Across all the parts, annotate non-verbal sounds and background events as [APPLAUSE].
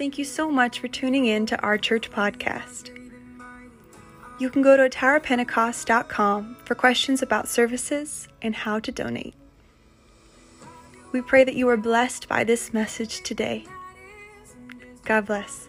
Thank you so much for tuning in to our church podcast. You can go to towerpentecost.com for questions about services and how to donate. We pray that you are blessed by this message today. God bless.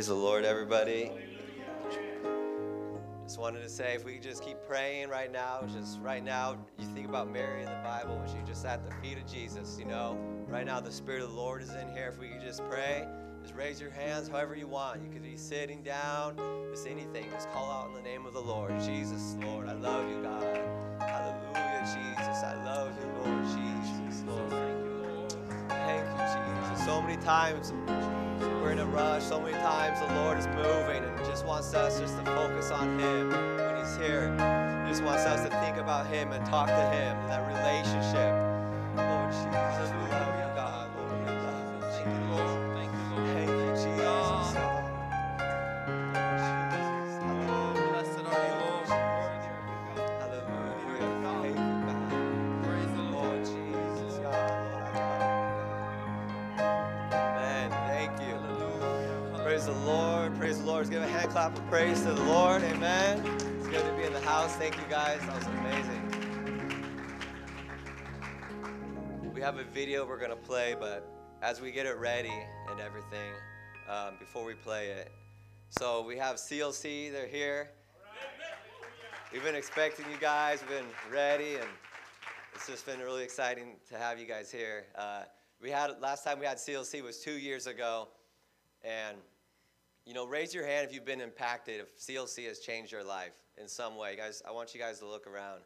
Praise the Lord, everybody. Just wanted to say, if we just keep praying right now, just right now, you think about Mary in the Bible when she just at the feet of Jesus, you know. Right now, the Spirit of the Lord is in here. If we could just pray, just raise your hands however you want. You could be sitting down, just anything. Just call out in the name of the Lord. Jesus, Lord, I love you, God. Hallelujah, Jesus. I love you, Lord. Jesus, Lord. Thank you, Lord. Thank you, Jesus. So many times in a rush. So many times the Lord is moving and just wants us just to focus on Him when He's here. He just wants us to think about Him and talk to Him that relationship. Lord Jesus, Praise the Lord. Praise the Lord. Let's give a hand clap of praise to the Lord. Amen. It's good to be in the house. Thank you guys. That was amazing. We have a video we're going to play, but as we get it ready and everything, um, before we play it, so we have CLC. They're here. We've been expecting you guys. We've been ready, and it's just been really exciting to have you guys here. Uh, we had last time we had CLC was two years ago, and you know, raise your hand if you've been impacted. If CLC has changed your life in some way, guys. I want you guys to look around.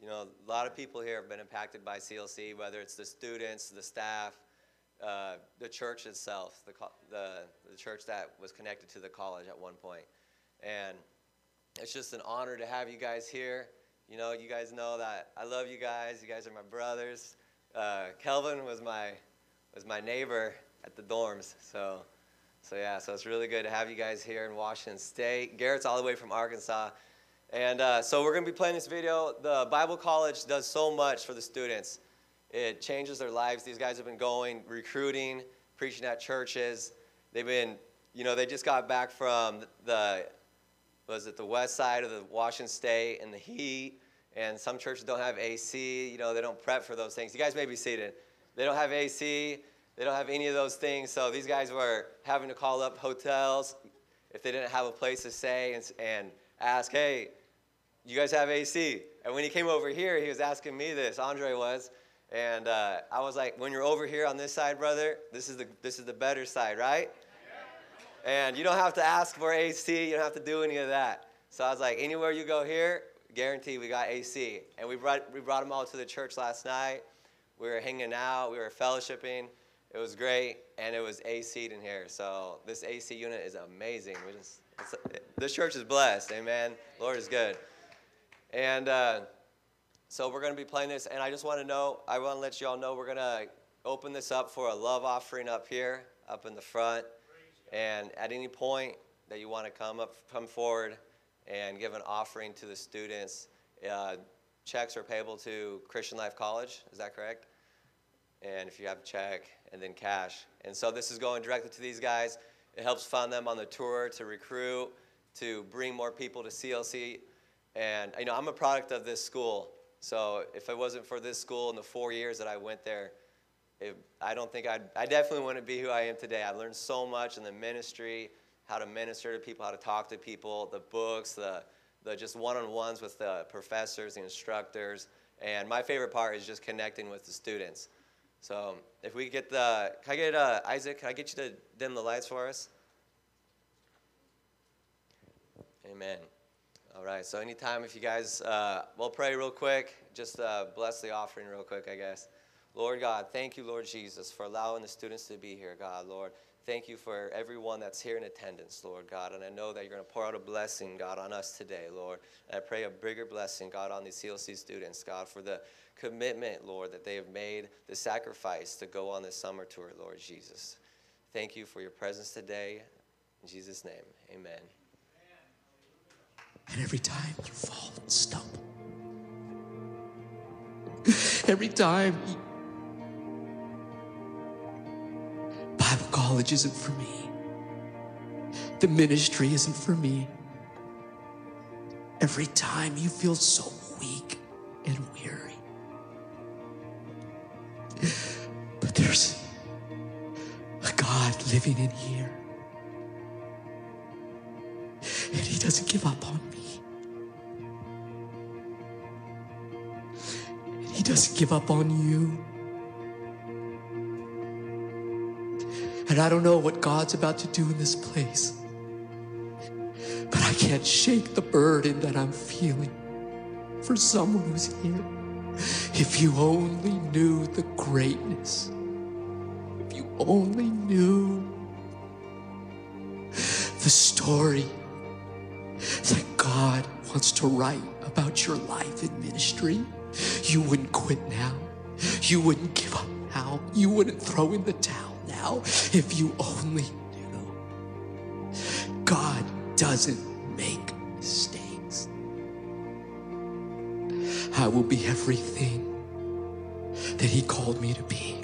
You know, a lot of people here have been impacted by CLC, whether it's the students, the staff, uh, the church itself, the, the, the church that was connected to the college at one point. And it's just an honor to have you guys here. You know, you guys know that I love you guys. You guys are my brothers. Uh, Kelvin was my was my neighbor at the dorms. So, so yeah, so it's really good to have you guys here in Washington State. Garrett's all the way from Arkansas. And uh, so we're going to be playing this video. The Bible College does so much for the students. It changes their lives. These guys have been going, recruiting, preaching at churches. They've been, you know, they just got back from the, was it the west side of the Washington State and the heat. And some churches don't have AC. You know, they don't prep for those things. You guys may be seated. They don't have AC. They don't have any of those things. So these guys were having to call up hotels if they didn't have a place to stay and, and ask, hey, you guys have AC? And when he came over here, he was asking me this. Andre was, and uh, I was like, when you're over here on this side, brother, this is the this is the better side, right? And you don't have to ask for AC. You don't have to do any of that. So I was like, anywhere you go here, guarantee we got AC. And we brought we brought them all to the church last night. We were hanging out. We were fellowshipping. It was great, and it was AC in here. So this AC unit is amazing. We just this church is blessed. Amen. Lord is good. And uh, so we're going to be playing this, and I just want to know, I want to let you all know we're going to open this up for a love offering up here, up in the front. And at any point that you want to come up, come forward and give an offering to the students, uh, checks are payable to Christian Life College. Is that correct? And if you have a check, and then cash. And so this is going directly to these guys. It helps fund them on the tour to recruit, to bring more people to CLC. And you know, I'm a product of this school. So if it wasn't for this school and the four years that I went there, it, I don't think I'd, I definitely wouldn't be who I am today. I learned so much in the ministry, how to minister to people, how to talk to people, the books, the, the just one-on-ones with the professors, the instructors. And my favorite part is just connecting with the students. So if we get the, can I get uh, Isaac? Can I get you to dim the lights for us? Amen. All right. So anytime, if you guys, uh, we'll pray real quick. Just uh, bless the offering real quick, I guess. Lord God, thank you, Lord Jesus, for allowing the students to be here, God, Lord. Thank you for everyone that's here in attendance, Lord God. And I know that you're going to pour out a blessing, God, on us today, Lord. And I pray a bigger blessing, God, on these CLC students, God, for the commitment, Lord, that they have made, the sacrifice to go on this summer tour, Lord Jesus. Thank you for your presence today. In Jesus' name, amen. And every time you fall and stumble, [LAUGHS] every time you, college isn't for me, the ministry isn't for me. Every time you feel so weak and weary, but there's a God living in here. And he doesn't give up on me. And he doesn't give up on you. And I don't know what God's about to do in this place. But I can't shake the burden that I'm feeling for someone who's here. If you only knew the greatness, if you only knew the story that God wants to write about your life in ministry, you wouldn't quit now. You wouldn't give up now. You wouldn't throw in the towel now if you only knew. God doesn't make mistakes. I will be everything that He called me to be.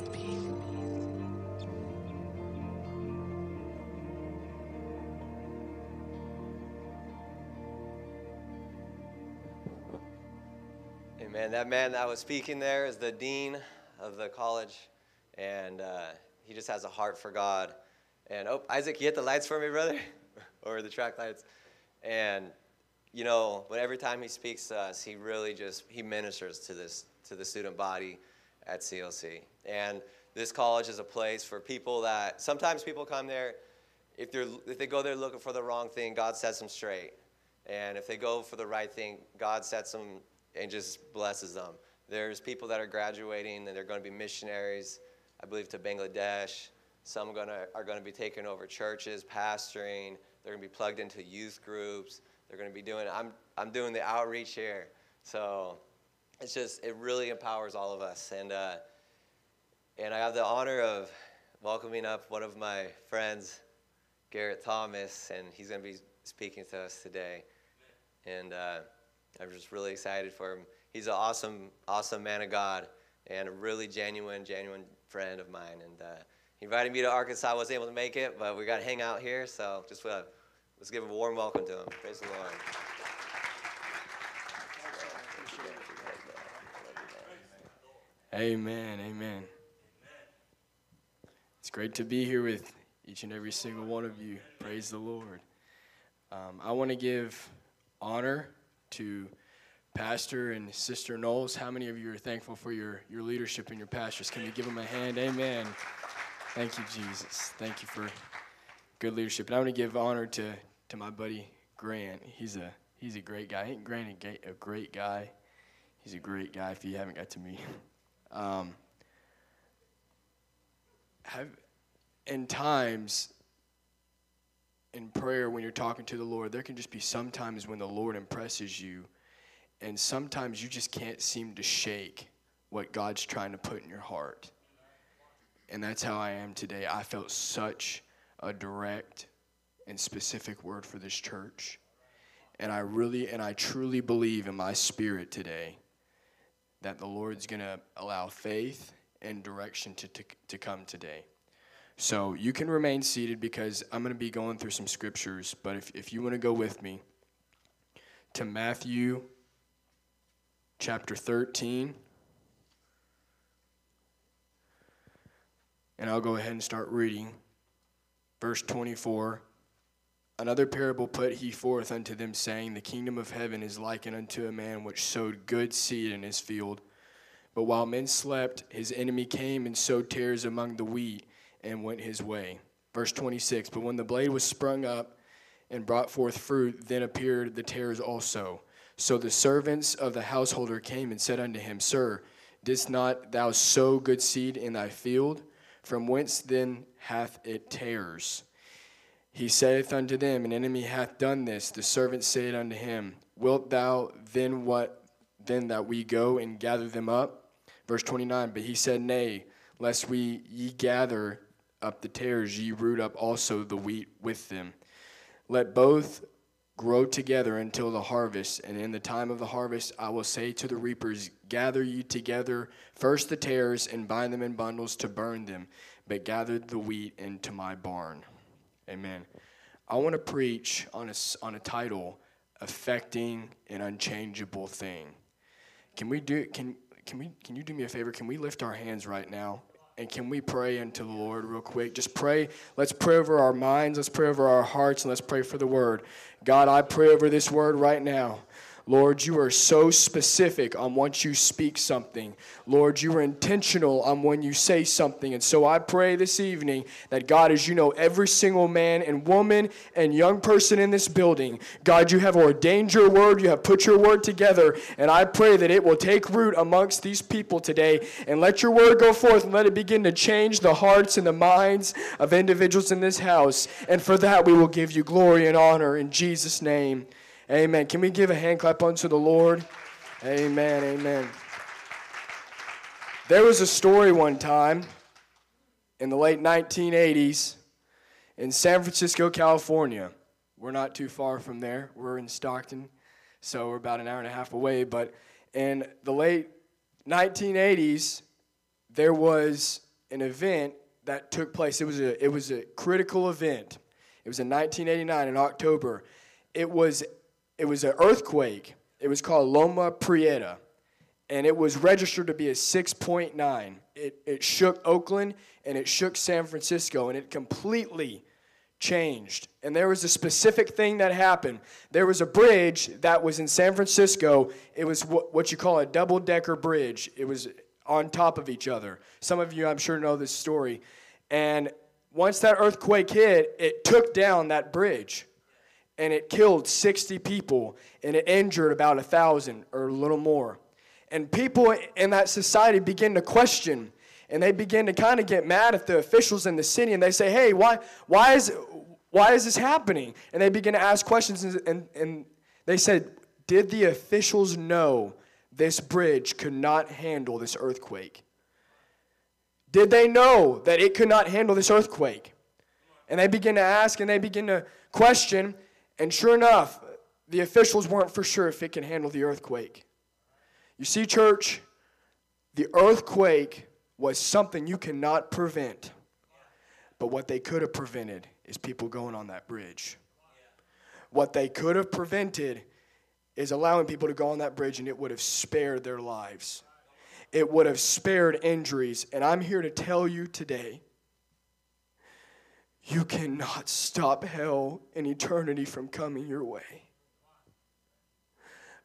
Amen. That man that was speaking there is the dean of the college, and uh, he just has a heart for God. And oh, Isaac, you hit the lights for me, brother, [LAUGHS] or the track lights. And you know, but every time he speaks to us, he really just he ministers to this to the student body at CLC. And this college is a place for people that sometimes people come there if they're if they go there looking for the wrong thing, God sets them straight. And if they go for the right thing, God sets them and just blesses them. There's people that are graduating and they're going to be missionaries, I believe, to Bangladesh. Some are going are going to be taking over churches, pastoring. They're going to be plugged into youth groups. They're going to be doing, I'm, I'm doing the outreach here. So it's just, it really empowers all of us. And, uh, and I have the honor of welcoming up one of my friends, Garrett Thomas, and he's going to be speaking to us today. And uh, I'm just really excited for him. He's an awesome, awesome man of God and a really genuine, genuine friend of mine. And uh, he invited me to Arkansas. I wasn't able to make it, but we got to hang out here. So just uh, let's give a warm welcome to him. Praise the Lord. Amen. Amen. It's great to be here with each and every single one of you. Praise the Lord. Um, I want to give honor to Pastor and Sister Knowles. How many of you are thankful for your, your leadership and your pastors? Can you give them a hand? Amen. Thank you, Jesus. Thank you for good leadership. And I want to give honor to, to my buddy Grant. He's a he's a great guy. Ain't Grant a great guy? He's a great guy. If you haven't got to meet him, um, have in times in prayer when you're talking to the Lord, there can just be sometimes when the Lord impresses you, and sometimes you just can't seem to shake what God's trying to put in your heart. And that's how I am today. I felt such a direct and specific word for this church. And I really and I truly believe in my spirit today that the Lord's going to allow faith and direction to, to, to come today. So you can remain seated because I'm going to be going through some scriptures. But if, if you want to go with me to Matthew chapter 13, and I'll go ahead and start reading. Verse 24 Another parable put he forth unto them, saying, The kingdom of heaven is likened unto a man which sowed good seed in his field. But while men slept, his enemy came and sowed tares among the wheat and went his way. Verse 26 But when the blade was sprung up and brought forth fruit, then appeared the tares also. So the servants of the householder came and said unto him, Sir, didst not thou sow good seed in thy field? From whence then hath it tares? He saith unto them, An enemy hath done this. The servant said unto him, Wilt thou then what then that we go and gather them up? Verse 29, But he said, Nay, lest we ye gather up the tares, ye root up also the wheat with them. Let both grow together until the harvest, and in the time of the harvest I will say to the reapers, Gather ye together first the tares, and bind them in bundles to burn them, but gather the wheat into my barn. Amen. I want to preach on a, on a title, Affecting an Unchangeable Thing. Can we do can can we can you do me a favor? Can we lift our hands right now? And can we pray into the Lord real quick? Just pray. Let's pray over our minds. Let's pray over our hearts. And let's pray for the word. God, I pray over this word right now. Lord, you are so specific on once you speak something. Lord, you are intentional on when you say something. And so I pray this evening that God, as you know, every single man and woman and young person in this building, God, you have ordained your word, you have put your word together, and I pray that it will take root amongst these people today. And let your word go forth and let it begin to change the hearts and the minds of individuals in this house. And for that, we will give you glory and honor in Jesus' name. Amen. Can we give a hand clap unto the Lord? Amen. Amen. There was a story one time in the late 1980s in San Francisco, California. We're not too far from there. We're in Stockton, so we're about an hour and a half away. But in the late 1980s, there was an event that took place. It was a, it was a critical event. It was in 1989 in October. It was, it was an earthquake. It was called Loma Prieta. and it was registered to be a 6.9. It, it shook Oakland and it shook San Francisco, and it completely changed. And there was a specific thing that happened. There was a bridge that was in San Francisco. It was what, what you call a double decker bridge, it was on top of each other. Some of you, I'm sure, know this story. And once that earthquake hit, it took down that bridge and it killed 60 people and it injured about a thousand or a little more. And people in that society begin to question and they begin to kind of get mad at the officials in the city and they say, hey, why, why, is, why is this happening? And they begin to ask questions and, and, and they said, did the officials know this bridge could not handle this earthquake? Did they know that it could not handle this earthquake? And they begin to ask and they begin to question, and sure enough, the officials weren't for sure if it can handle the earthquake. You see, church, the earthquake was something you cannot prevent. But what they could have prevented is people going on that bridge. What they could have prevented is allowing people to go on that bridge and it would have spared their lives. It would have spared injuries. And I'm here to tell you today you cannot stop hell and eternity from coming your way.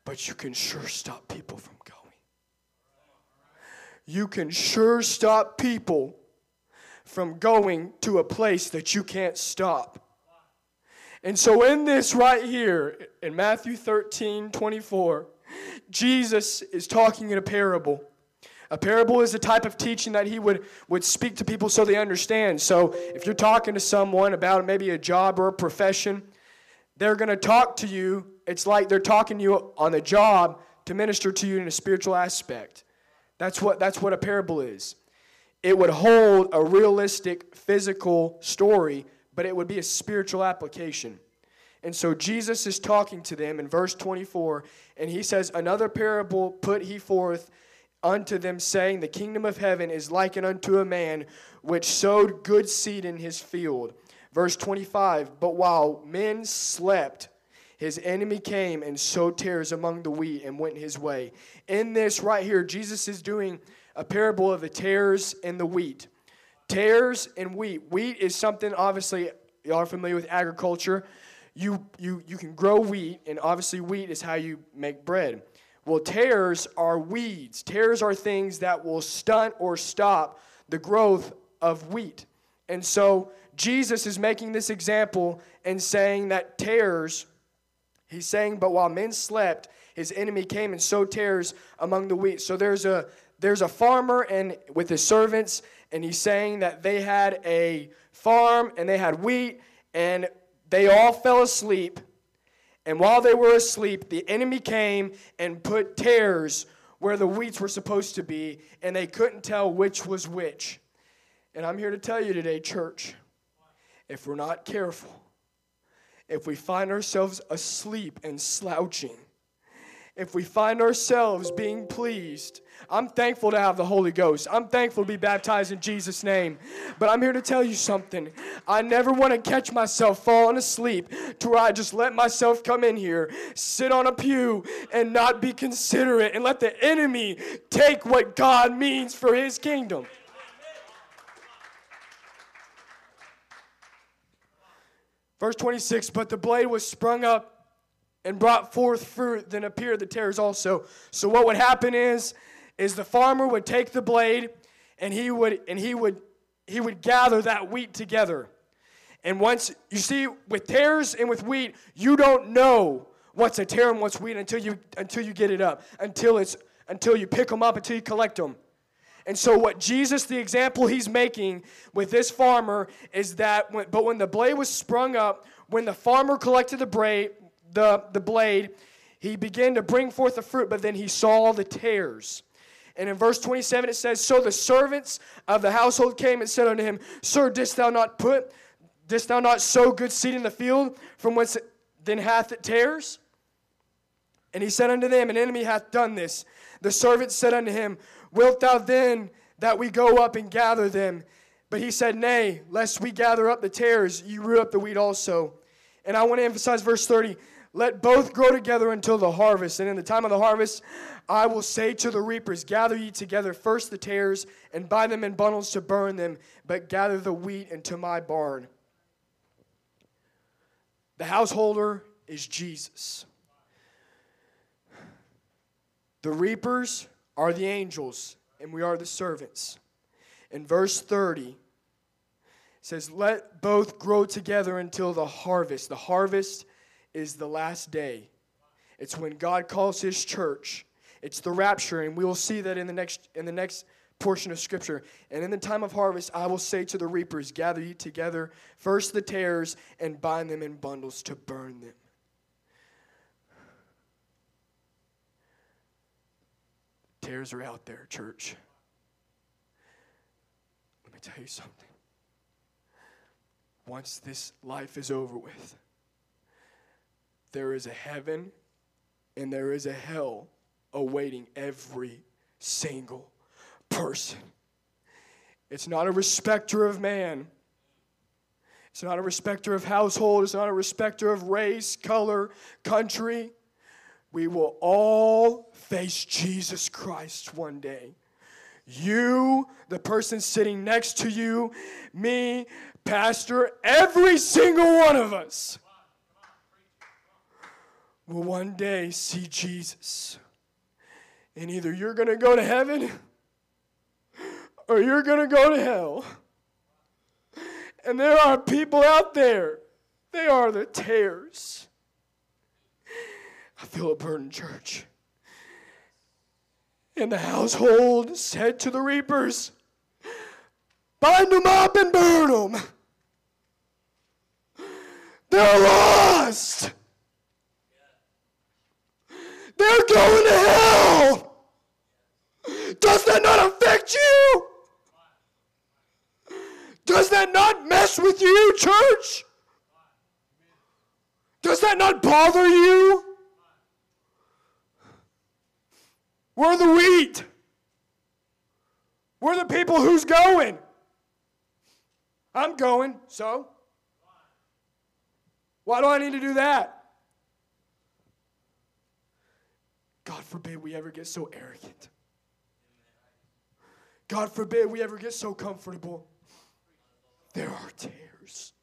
But you can sure stop people from going. You can sure stop people from going to a place that you can't stop. And so, in this right here, in Matthew 13 24, Jesus is talking in a parable. A parable is a type of teaching that he would, would speak to people so they understand. So, if you're talking to someone about maybe a job or a profession, they're going to talk to you. It's like they're talking to you on the job to minister to you in a spiritual aspect. That's what, that's what a parable is. It would hold a realistic physical story, but it would be a spiritual application. And so Jesus is talking to them in verse 24, and he says, Another parable put he forth unto them, saying, The kingdom of heaven is likened unto a man which sowed good seed in his field. Verse 25, But while men slept, his enemy came and sowed tares among the wheat and went his way. In this right here, Jesus is doing a parable of the tares and the wheat. Tares and wheat. Wheat is something, obviously, y'all are familiar with agriculture. You, you, you can grow wheat, and obviously, wheat is how you make bread. Well, tares are weeds. Tares are things that will stunt or stop the growth of wheat. And so, Jesus is making this example and saying that tares, he's saying, but while men slept, his enemy came and sowed tares among the wheat. So there's a there's a farmer and with his servants, and he's saying that they had a farm and they had wheat, and they all fell asleep. And while they were asleep, the enemy came and put tares where the wheats were supposed to be, and they couldn't tell which was which. And I'm here to tell you today, church, if we're not careful, if we find ourselves asleep and slouching, if we find ourselves being pleased, I'm thankful to have the Holy Ghost. I'm thankful to be baptized in Jesus' name. But I'm here to tell you something. I never want to catch myself falling asleep to where I just let myself come in here, sit on a pew, and not be considerate and let the enemy take what God means for his kingdom. Verse 26 But the blade was sprung up and brought forth fruit, then appeared the tares also. So what would happen is, is the farmer would take the blade and he would and he would he would gather that wheat together. And once you see with tares and with wheat, you don't know what's a tare and what's wheat until you until you get it up, until it's until you pick them up, until you collect them. And so, what Jesus, the example he's making with this farmer, is that, when, but when the blade was sprung up, when the farmer collected the blade, the, the blade, he began to bring forth the fruit, but then he saw the tares. And in verse 27 it says, So the servants of the household came and said unto him, Sir, didst thou not put, didst thou not sow good seed in the field, from whence it, then hath it tares? And he said unto them, An enemy hath done this. The servants said unto him, Wilt thou then that we go up and gather them? But he said, Nay, lest we gather up the tares, you root up the wheat also. And I want to emphasize verse 30. Let both grow together until the harvest. And in the time of the harvest, I will say to the reapers, Gather ye together first the tares, and bind them in bundles to burn them, but gather the wheat into my barn. The householder is Jesus. The reapers are the angels, and we are the servants. In verse 30, it says, Let both grow together until the harvest. The harvest is the last day. It's when God calls his church. It's the rapture, and we will see that in the next in the next portion of scripture. And in the time of harvest, I will say to the reapers, Gather ye together first the tares and bind them in bundles to burn them. Tares are out there, church. Let me tell you something. Once this life is over with, there is a heaven and there is a hell awaiting every single person. It's not a respecter of man. It's not a respecter of household. It's not a respecter of race, color, country. We will all face Jesus Christ one day. You, the person sitting next to you, me, Pastor, every single one of us will one day see Jesus. And either you're going to go to heaven or you're going to go to hell. And there are people out there, they are the tares. I feel a burden, church. And the household said to the reapers, Bind them up and burn them. They're lost. They're going to hell. Does that not affect you? Does that not mess with you, church? Does that not bother you? We're the wheat. We're the people who's going. I'm going, so? Why do I need to do that? God forbid we ever get so arrogant. God forbid we ever get so comfortable. There are tares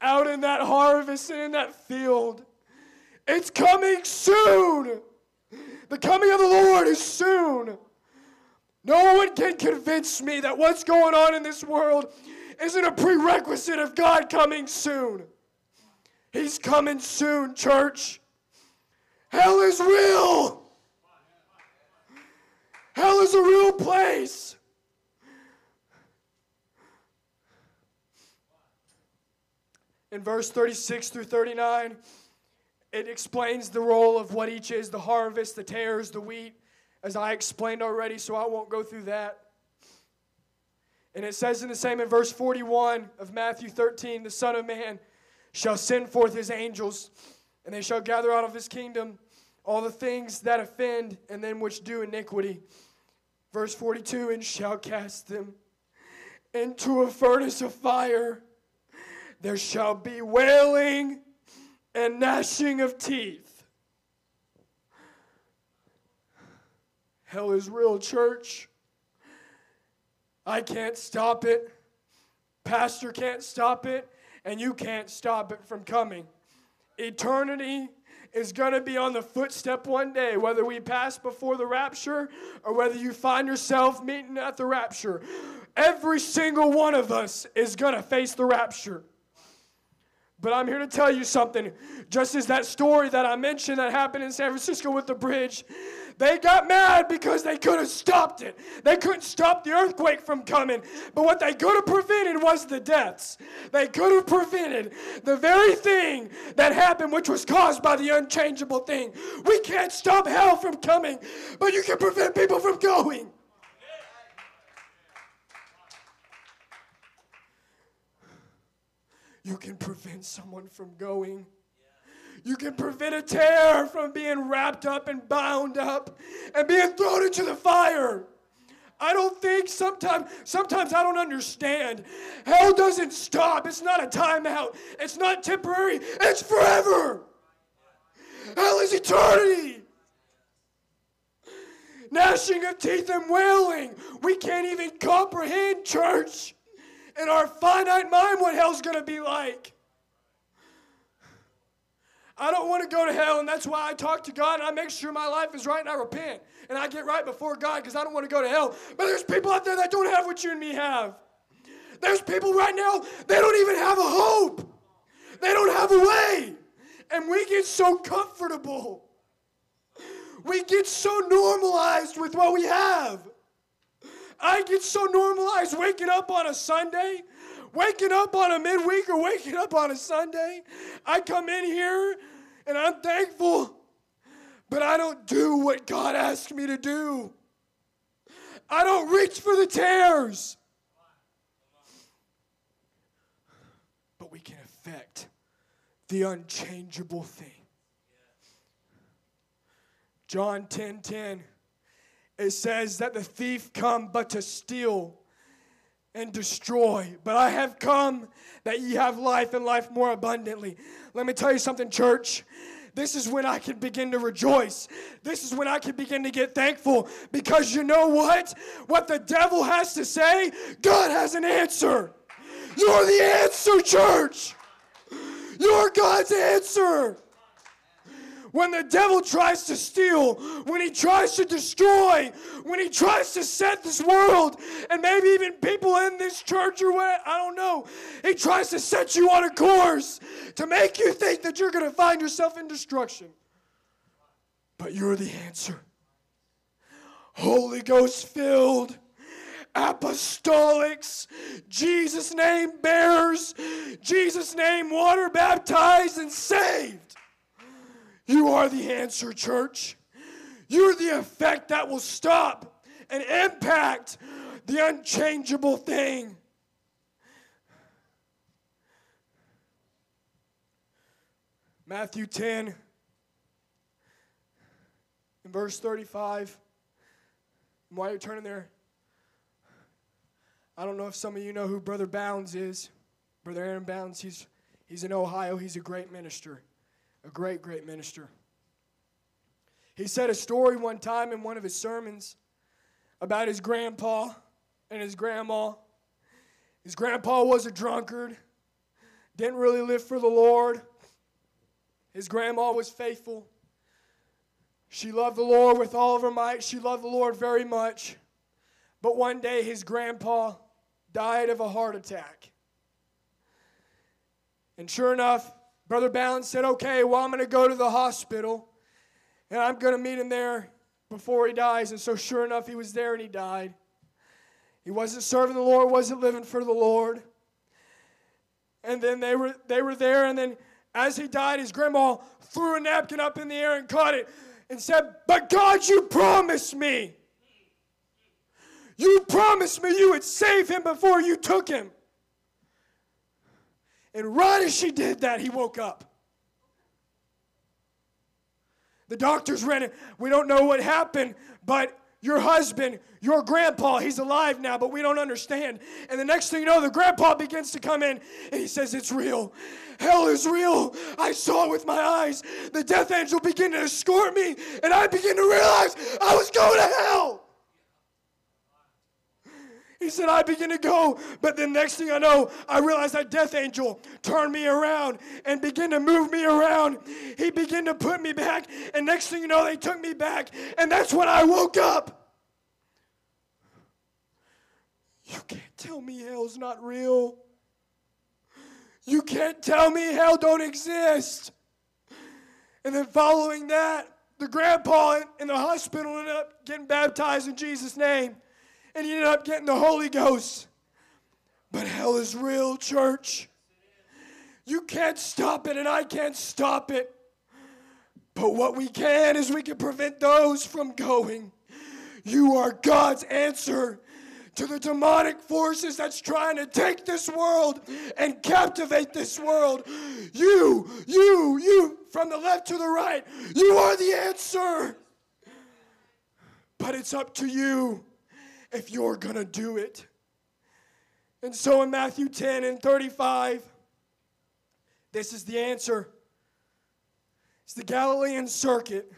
out in that harvest and in that field. It's coming soon. The coming of the Lord is soon. No one can convince me that what's going on in this world isn't a prerequisite of God coming soon. He's coming soon, church. Hell is real. Hell is a real place. In verse 36 through 39, it explains the role of what each is the harvest, the tares, the wheat, as I explained already, so I won't go through that. And it says in the same in verse 41 of Matthew 13, the Son of Man shall send forth his angels, and they shall gather out of his kingdom all the things that offend and them which do iniquity. Verse 42 and shall cast them into a furnace of fire. There shall be wailing and gnashing of teeth. Hell is real, church. I can't stop it. Pastor can't stop it. And you can't stop it from coming. Eternity is going to be on the footstep one day, whether we pass before the rapture or whether you find yourself meeting at the rapture. Every single one of us is going to face the rapture. But I'm here to tell you something. Just as that story that I mentioned that happened in San Francisco with the bridge, they got mad because they could have stopped it. They couldn't stop the earthquake from coming. But what they could have prevented was the deaths. They could have prevented the very thing that happened, which was caused by the unchangeable thing. We can't stop hell from coming, but you can prevent people from going. You can prevent someone from going. You can prevent a tare from being wrapped up and bound up and being thrown into the fire. I don't think sometimes sometimes I don't understand. Hell doesn't stop. It's not a timeout. It's not temporary. It's forever. Hell is eternity. Gnashing of teeth and wailing. We can't even comprehend, church, in our finite mind what hell's to be like. I don't want to go to hell, and that's why I talk to God and I make sure my life is right and I repent and I get right before God because I don't want to go to hell. But there's people out there that don't have what you and me have. There's people right now, they don't even have a hope. They don't have a way. And we get so comfortable. We get so normalized with what we have. I get so normalized waking up on a Sunday, waking up on a midweek, or waking up on a Sunday. I come in here and I'm thankful, but I don't do what God asked me to do. I don't reach for the tares. But we can affect the unchangeable thing. John 10 10, it says that the thief come but to steal and destroy. But I have come that ye have life and life more abundantly. Let me tell you something, church. This is when I can begin to rejoice. This is when I can begin to get thankful because you know what? What the devil has to say, God has an answer. You're the answer, church. You're God's answer. When the devil tries to steal, when he tries to destroy, when he tries to set this world, and maybe even people in this church or what, I don't know, he tries to set you on a course to make you think that you're going to find yourself in destruction. But you're the answer. Holy Ghost filled apostolics, Jesus' name bearers, Jesus' name water baptized and saved. You are the answer, church. You're the effect that will stop and impact the unchangeable thing. Matthew 10, in verse 35. And while you're turning there, I don't know if some of you know who Brother Bounds is. Brother Aaron Bounds, he's, he's in Ohio. He's a great minister, a great, great minister. He said a story one time in one of his sermons about his grandpa and his grandma. His grandpa was a drunkard, didn't really live for the Lord. His grandma was faithful. She loved the Lord with all of her might. She loved the Lord very much. But one day his grandpa died of a heart attack. And sure enough, Brother Bounds said, Okay, well, I'm going to go to the hospital and I'm going to meet him there before he dies. And so, sure enough, he was there and he died. He wasn't serving the Lord, wasn't living for the Lord. And then they were, they were there, and then as he died, his grandma threw a napkin up in the air and caught it and said, But God, you promised me. You promised me you would save him before you took him. And right as she did that, he woke up. The doctors ran it. We don't know what happened, but your husband, your grandpa, he's alive now, but we don't understand. And the next thing you know, the grandpa begins to come in and he says, It's real. Hell is real. I saw it with my eyes. The death angel began to escort me, and I began to realize I was going to hell. He said, I begin to go. But the next thing I know, I realized that death angel turned me around and began to move me around. He began to put me back. And next thing you know, they took me back. And that's when I woke up. You can't tell me hell's not real. You can't tell me hell don't exist. And then following that, the grandpa in the hospital ended up getting baptized in Jesus' name and he ended up getting the Holy Ghost. But hell is real, church. You can't stop it, and I can't stop it. But what we can is we can prevent those from going. You are God's answer to the demonic forces that's trying to take this world and captivate this world. You, you, you, from the left to the right, you are the answer. But it's up to you if you're going to do it. And so in Matthew 10 and 35, this is the answer. It's the Galilean circuit.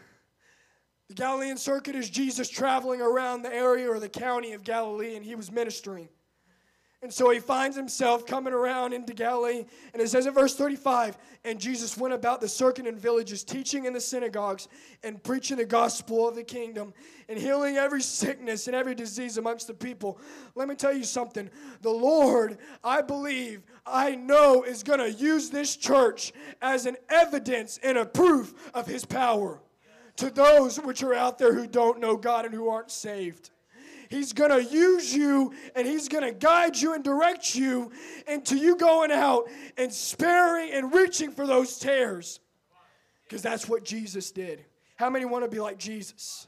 The Galilean circuit is Jesus traveling around the area or the county of Galilee, and he was ministering. And so he finds himself coming around into Galilee. And it says in verse 35 And Jesus went about the circuit and villages, teaching in the synagogues and preaching the gospel of the kingdom and healing every sickness and every disease amongst the people. Let me tell you something. The Lord, I believe, I know, is going to use this church as an evidence and a proof of his power to those which are out there who don't know God and who aren't saved. He's going to use you and He's going to guide you and direct you into you going out and sparing and reaching for those tares. Because that's what Jesus did. How many want to be like Jesus?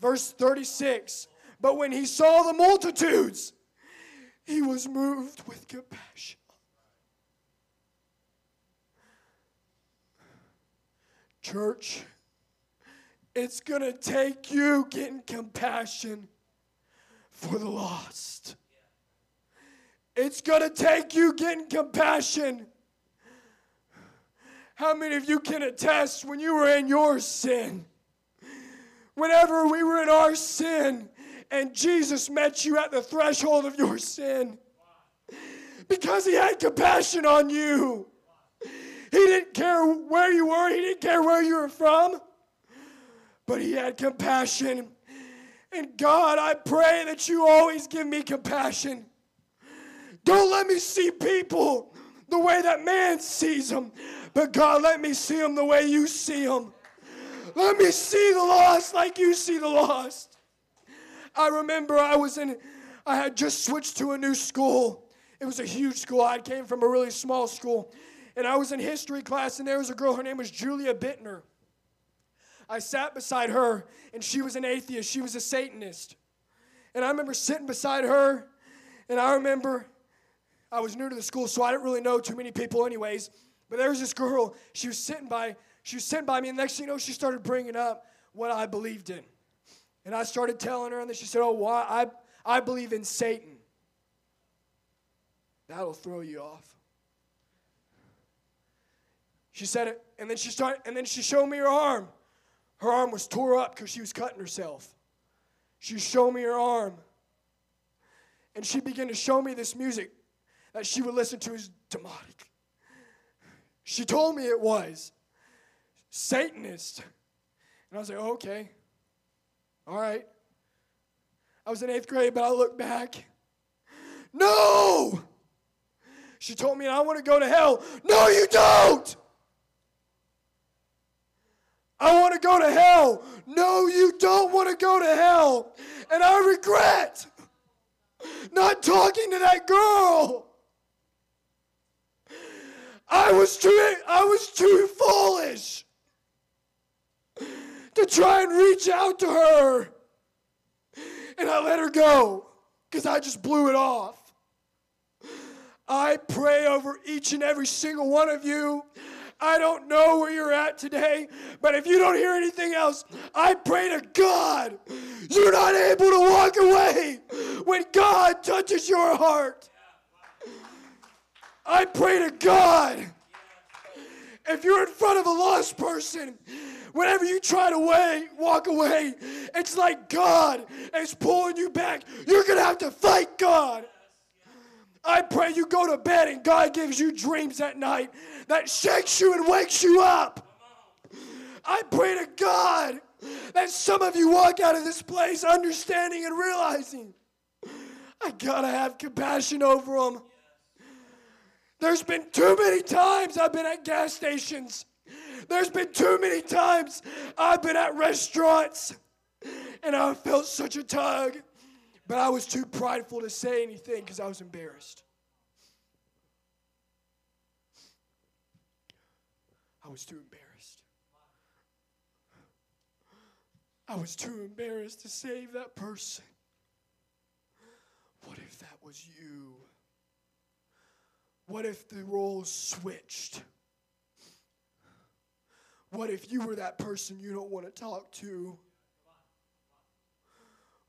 Verse 36 But when he saw the multitudes, he was moved with compassion. Church, it's going to take you getting compassion for the lost. It's going to take you getting compassion. How many of you can attest when you were in your sin? Whenever we were in our sin and Jesus met you at the threshold of your sin because he had compassion on you. He didn't care where you were, he didn't care where you were from but he had compassion. And God, I pray that you always give me compassion. Don't let me see people the way that man sees them, but God, let me see them the way you see them. Let me see the lost like you see the lost. I remember I was in, I had just switched to a new school. It was a huge school. I came from a really small school. And I was in history class, and there was a girl, her name was Julia Bittner. I sat beside her, and she was an atheist. She was a Satanist. And I remember sitting beside her, and I remember I was new to the school, so I didn't really know too many people, anyways. But there was this girl, she was sitting by, she was sitting by me, and next thing you know, she started bringing up what I believed in. And I started telling her, and then she said, Oh, why? I, I believe in Satan. That'll throw you off. She said it, and then she started, and then she showed me her arm. Her arm was tore up because she was cutting herself. She showed me her arm. And she began to show me this music that she would listen to as demonic. She told me it was Satanist. And I was like, oh, okay. All right. I was in eighth grade, but I look back. No! She told me I want to go to hell. No, you don't! I want to go to hell. No, you don't want to go to hell. And I regret not talking to that girl. I was too I was too foolish to try and reach out to her. And I let her go because I just blew it off. I pray over each and every single one of you I don't know where you're at today, but if you don't hear anything else, I pray to God you're not able to walk away when God touches your heart. I pray to God. If you're in front of a lost person, whenever you try to way, walk away, it's like God is pulling you back. You're going to have to fight God. I pray you go to bed and God gives you dreams at night that shakes you and wakes you up. I pray to God that some of you walk out of this place understanding and realizing I gotta have compassion over them. There's been too many times I've been at gas stations. There's been too many times I've been at restaurants and I felt such a tug. But I was too prideful to say anything because I was embarrassed. I was too embarrassed. I was too embarrassed to save that person. What if that was you? What if the roles switched? What if you were that person you don't want to talk to?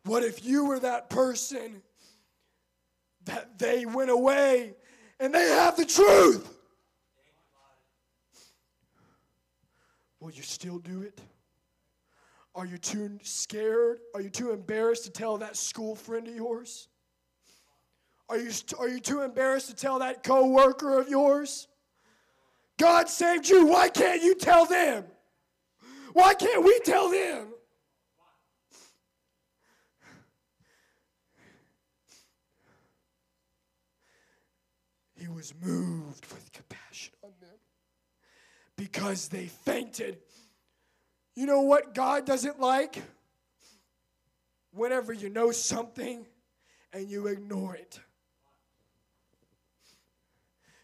What if you were that person that they went away and they have the truth? will you still do it? Are you too scared? Are you too embarrassed to tell that school friend of yours? Are you, are you too embarrassed to tell that coworker of yours? God saved you. Why can't you tell them? Why can't we tell them? He was moved with compassion on them because they fainted. You know what God doesn't like? Whenever you know something and you ignore it.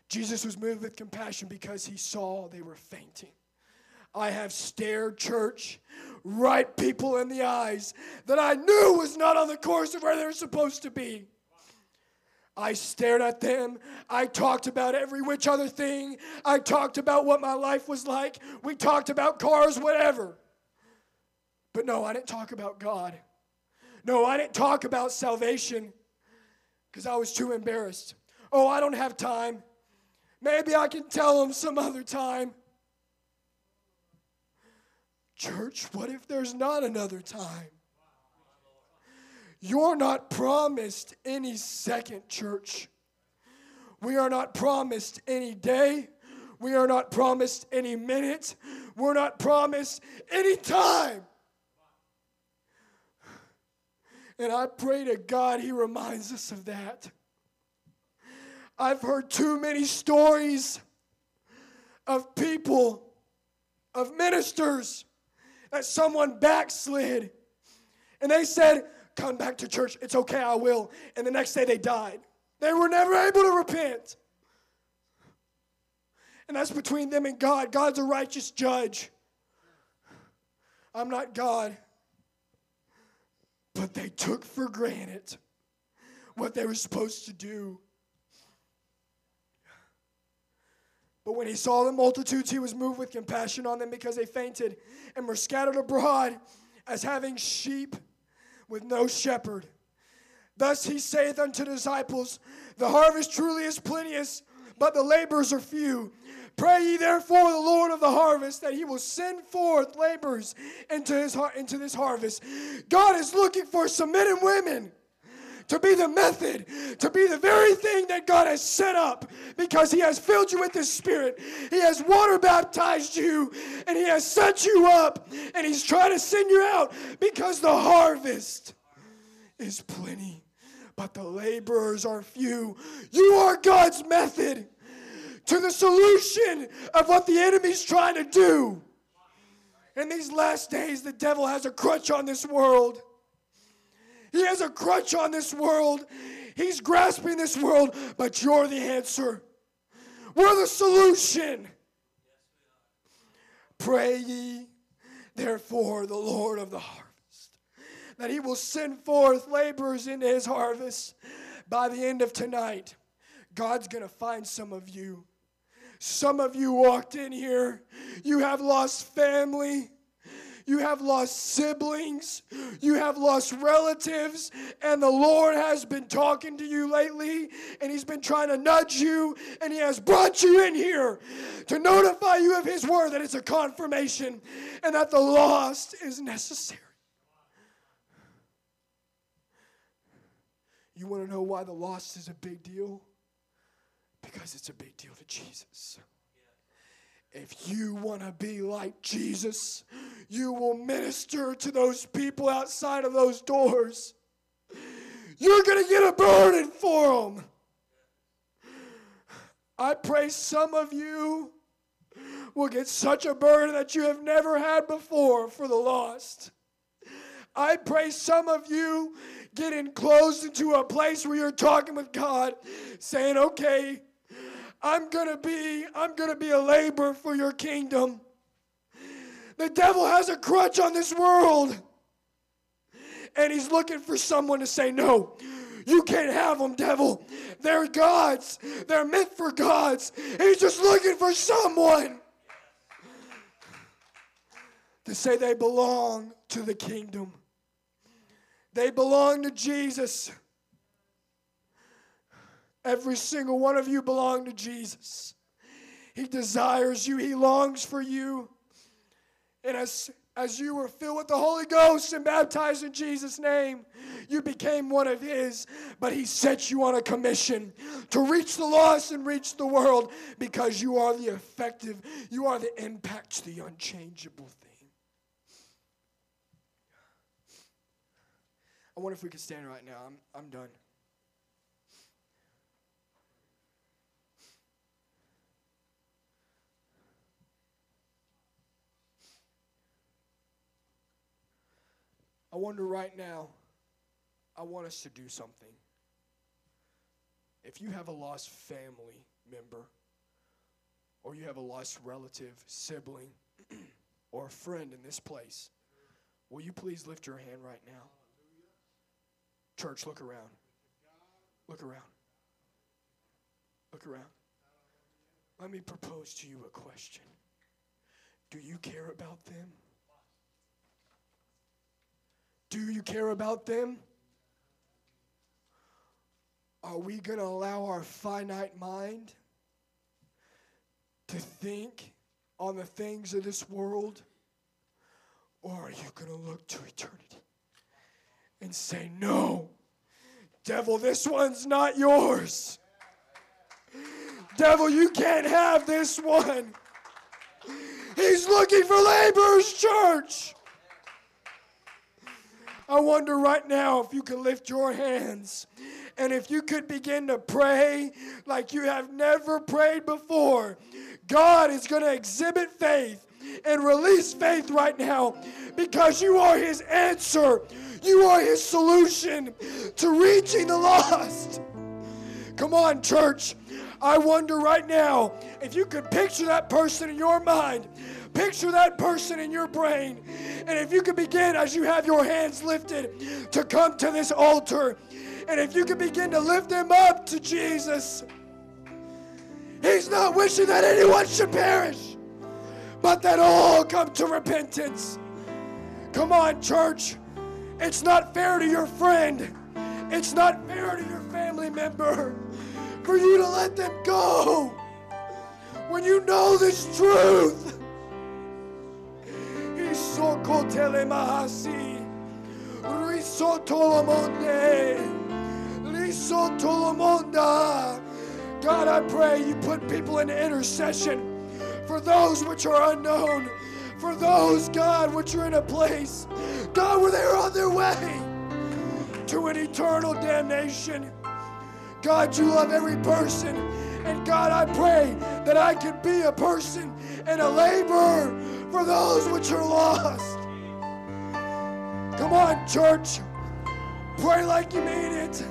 Jesus was moved with compassion because he saw they were fainting. I have stared church right people in the eyes that I knew was not on the course of where they were supposed to be. I stared at them. I talked about every which other thing. I talked about what my life was like. We talked about cars, whatever. But no, I didn't talk about God. No, I didn't talk about salvation because I was too embarrassed. Oh, I don't have time. Maybe I can tell them some other time. Church, what if there's not another time? You're not promised any second, church. We are not promised any day. We are not promised any minute. We're not promised any time. And I pray to God He reminds us of that. I've heard too many stories of people, of ministers, that someone backslid. And they said, Come back to church. It's okay, I will. And the next day they died. They were never able to repent. And that's between them and God. God's a righteous judge. I'm not God. But they took for granted what they were supposed to do. But when he saw the multitudes, he was moved with compassion on them because they fainted and were scattered abroad as having sheep with no shepherd. Thus he saith unto the disciples, The harvest truly is plenteous, but the laborers are few. Pray ye therefore the Lord of the harvest that he will send forth laborers into, his, into this harvest. God is looking for some men and women to be the method, to be the very thing that God has set up because He has filled you with His Spirit. He has water baptized you and He has set you up and He's trying to send you out because the harvest is plenty, but the laborers are few. You are God's method to the solution of what the enemy's trying to do. In these last days, the devil has a crutch on this world. He has a crutch on this world. He's grasping this world, but you're the answer. We're the solution. Pray ye, therefore, the Lord of the harvest, that he will send forth laborers into his harvest. By the end of tonight, God's going to find some of you. Some of you walked in here, you have lost family. You have lost siblings. You have lost relatives. And the Lord has been talking to you lately. And He's been trying to nudge you. And He has brought you in here to notify you of His word that it's a confirmation and that the lost is necessary. You want to know why the lost is a big deal? Because it's a big deal to Jesus. If you want to be like Jesus, you will minister to those people outside of those doors. You're going to get a burden for them. I pray some of you will get such a burden that you have never had before for the lost. I pray some of you get enclosed into a place where you're talking with God, saying, okay, I'm gonna be, I'm gonna be a laborer for your kingdom. The devil has a crutch on this world. And he's looking for someone to say, No, you can't have them, devil. They're gods. They're meant for gods. He's just looking for someone to say they belong to the kingdom. They belong to Jesus. Every single one of you belong to Jesus. He desires you, He longs for you. And as, as you were filled with the Holy Ghost and baptized in Jesus' name, you became one of His. But He set you on a commission to reach the lost and reach the world because you are the effective, you are the impact, the unchangeable thing. I wonder if we could stand right now. I'm, I'm done. I wonder right now, I want us to do something. If you have a lost family member, or you have a lost relative, sibling, [CLEARS THROAT] or a friend in this place, will you please lift your hand right now? Church, look around. Look around. Look around. Let me propose to you a question Do you care about them? Do you care about them? Are we going to allow our finite mind to think on the things of this world? Or are you going to look to eternity and say, No, devil, this one's not yours? Devil, you can't have this one. He's looking for laborers, church. I wonder right now if you could lift your hands and if you could begin to pray like you have never prayed before. God is going to exhibit faith and release faith right now because you are His answer. You are His solution to reaching the lost. Come on, church. I wonder right now if you could picture that person in your mind, picture that person in your brain, and if you could begin as you have your hands lifted to come to this altar, and if you could begin to lift them up to Jesus. He's not wishing that anyone should perish, but that all come to repentance. Come on, church. It's not fair to your friend. It's not fair to your family member for you to let them go when you know this truth. Isokotele mahasi, risotolomonde. God, I pray you put people in intercession for those which are unknown, for those, God, which are in a place, God, where they are on their way to an eternal damnation. God, you love every person. And God, I pray that I can be a person and a laborer for those which are lost. Come on, church. Pray like you mean it.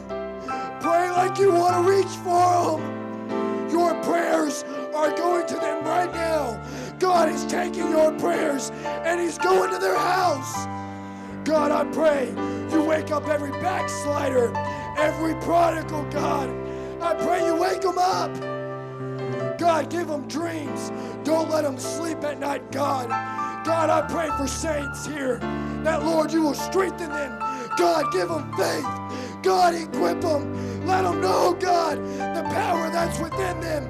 Pray like you want to reach for them. Your prayers are going to them right now. God is taking your prayers and He's going to their house. God, I pray you wake up every backslider, every prodigal, God. I pray you wake them up. God, give them dreams. Don't let them sleep at night, God. God, I pray for saints here that, Lord, you will strengthen them. God, give them faith. God, equip them. Let them know, God, the power that's within them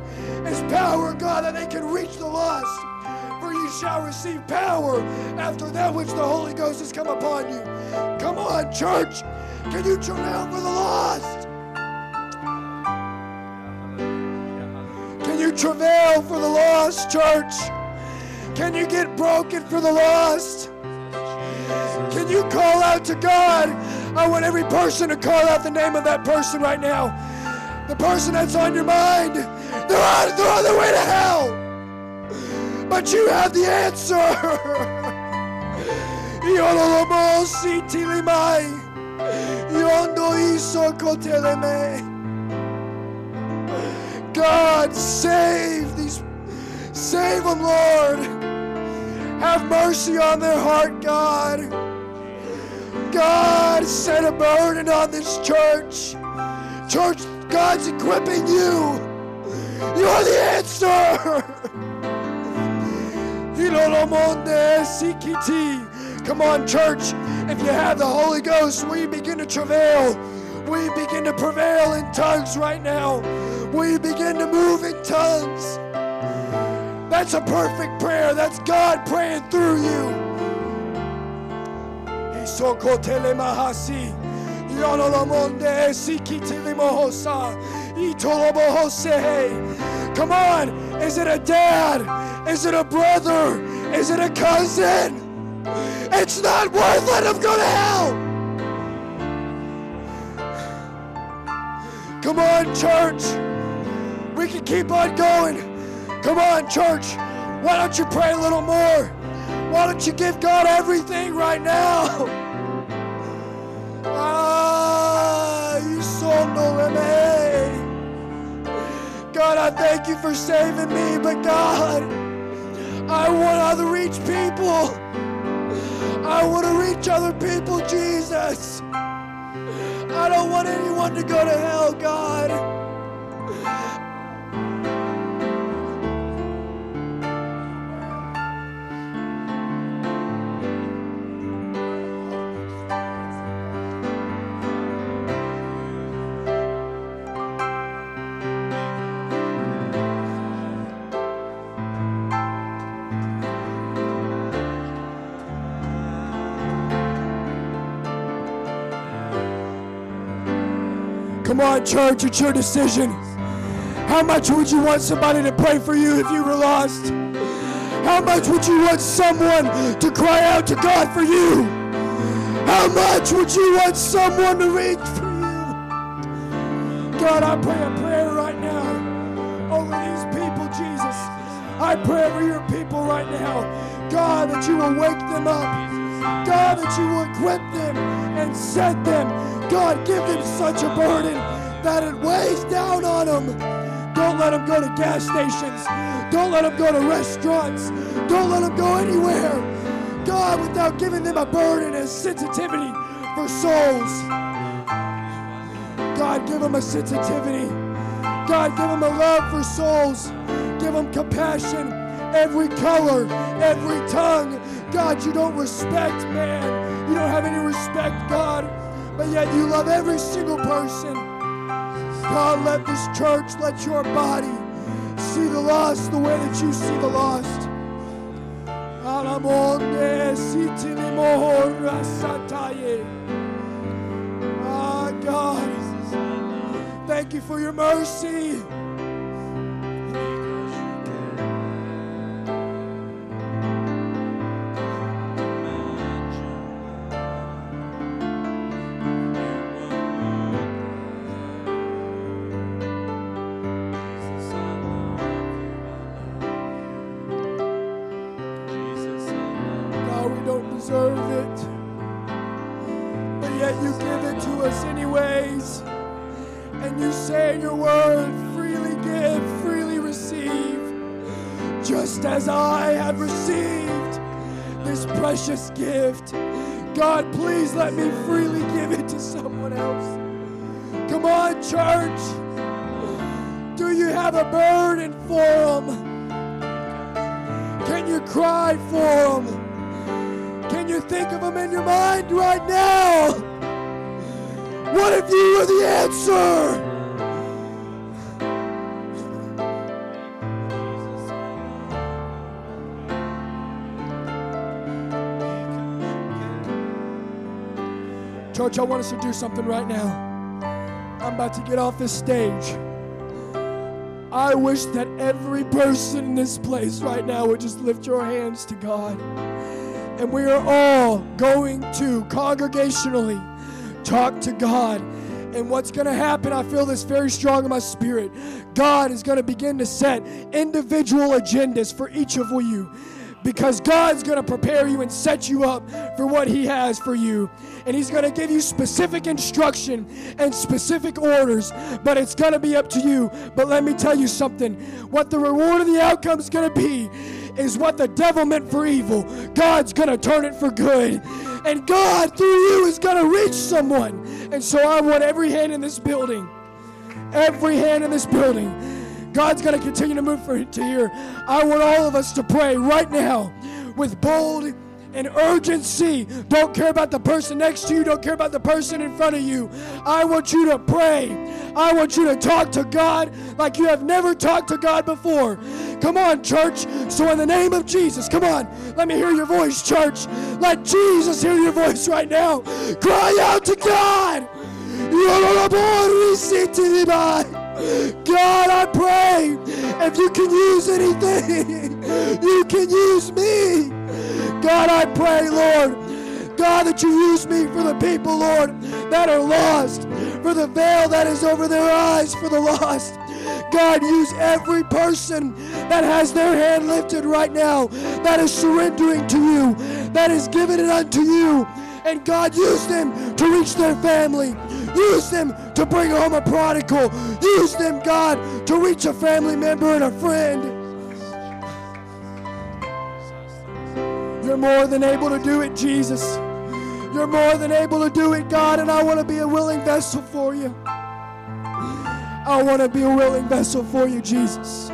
is power, God, that they can reach the lost for you shall receive power after that which the Holy Ghost has come upon you. Come on, church. Can you turn out for the lost? You travail for the lost, church? Can you get broken for the lost? Can you call out to God? I want every person to call out the name of that person right now. The person that's on your mind. They're on, they're on their way to hell but you have the answer. [LAUGHS] Iso. God, save these, save them, Lord. Have mercy on their heart, God. God, set a burden on this church. Church, God's equipping you. You're the answer. [LAUGHS] Come on, church. If you have the Holy Ghost, we begin to travail. We begin to prevail in tongues right now. We begin to move in tongues. That's a perfect prayer. That's God praying through you. Come on. Is it a dad? Is it a brother? Is it a cousin? It's not worth letting them go to hell. Come on, church. We can keep on going. Come on, church. Why don't you pray a little more? Why don't you give God everything right now? [LAUGHS] Ah, you. God, I thank you for saving me, but God, I want to reach people. I want to reach other people, Jesus. I don't want anyone to go to hell, God. On, church, it's your decision. How much would you want somebody to pray for you if you were lost? How much would you want someone to cry out to God for you? How much would you want someone to reach for you? God, I pray a prayer right now over these people, Jesus. I pray over your people right now. God, that you will wake them up. God, that you will equip them and set them. God, give them such a burden that it weighs down on them. Don't let them go to gas stations. Don't let them go to restaurants. Don't let them go anywhere. God, without giving them a burden and sensitivity for souls. God, give them a sensitivity. God, give them a love for souls. Give them compassion. Every color, every tongue. God, you don't respect man. You don't have any respect, God. But yet you love every single person. God, let this church, let your body see the lost the way that you see the lost. Ah, God, thank you for your mercy. This precious gift. God, please let me freely give it to someone else. Come on, church. Do you have a burden for them? Can you cry for them? Can you think of them in your mind right now? What if you were the answer? Church, I want us to do something right now. I'm about to get off this stage. I wish that every person in this place right now would just lift your hands to God. And we are all going to congregationally talk to God. And what's going to happen, I feel this very strong in my spirit. God is going to begin to set individual agendas for each of you because God's going to prepare you and set you up for what He has for you. And He's going to give you specific instruction and specific orders, but it's going to be up to you. But let me tell you something what the reward of the outcome is going to be is what the devil meant for evil. God's going to turn it for good. And God, through you, is going to reach someone. And so I want every hand in this building, every hand in this building. God's going to continue to move for, to here. I want all of us to pray right now with bold and urgency. Don't care about the person next to you, don't care about the person in front of you. I want you to pray. I want you to talk to God like you have never talked to God before. Come on, church. So, in the name of Jesus, come on. Let me hear your voice, church. Let Jesus hear your voice right now. Cry out to God. God, I pray if you can use anything, [LAUGHS] you can use me. God, I pray, Lord, God, that you use me for the people, Lord, that are lost, for the veil that is over their eyes for the lost. God, use every person that has their hand lifted right now, that is surrendering to you, that is giving it unto you. And God, use them to reach their family. Use them to bring home a prodigal. Use them, God, to reach a family member and a friend. You're more than able to do it, Jesus. You're more than able to do it, God, and I want to be a willing vessel for you. I want to be a willing vessel for you, Jesus.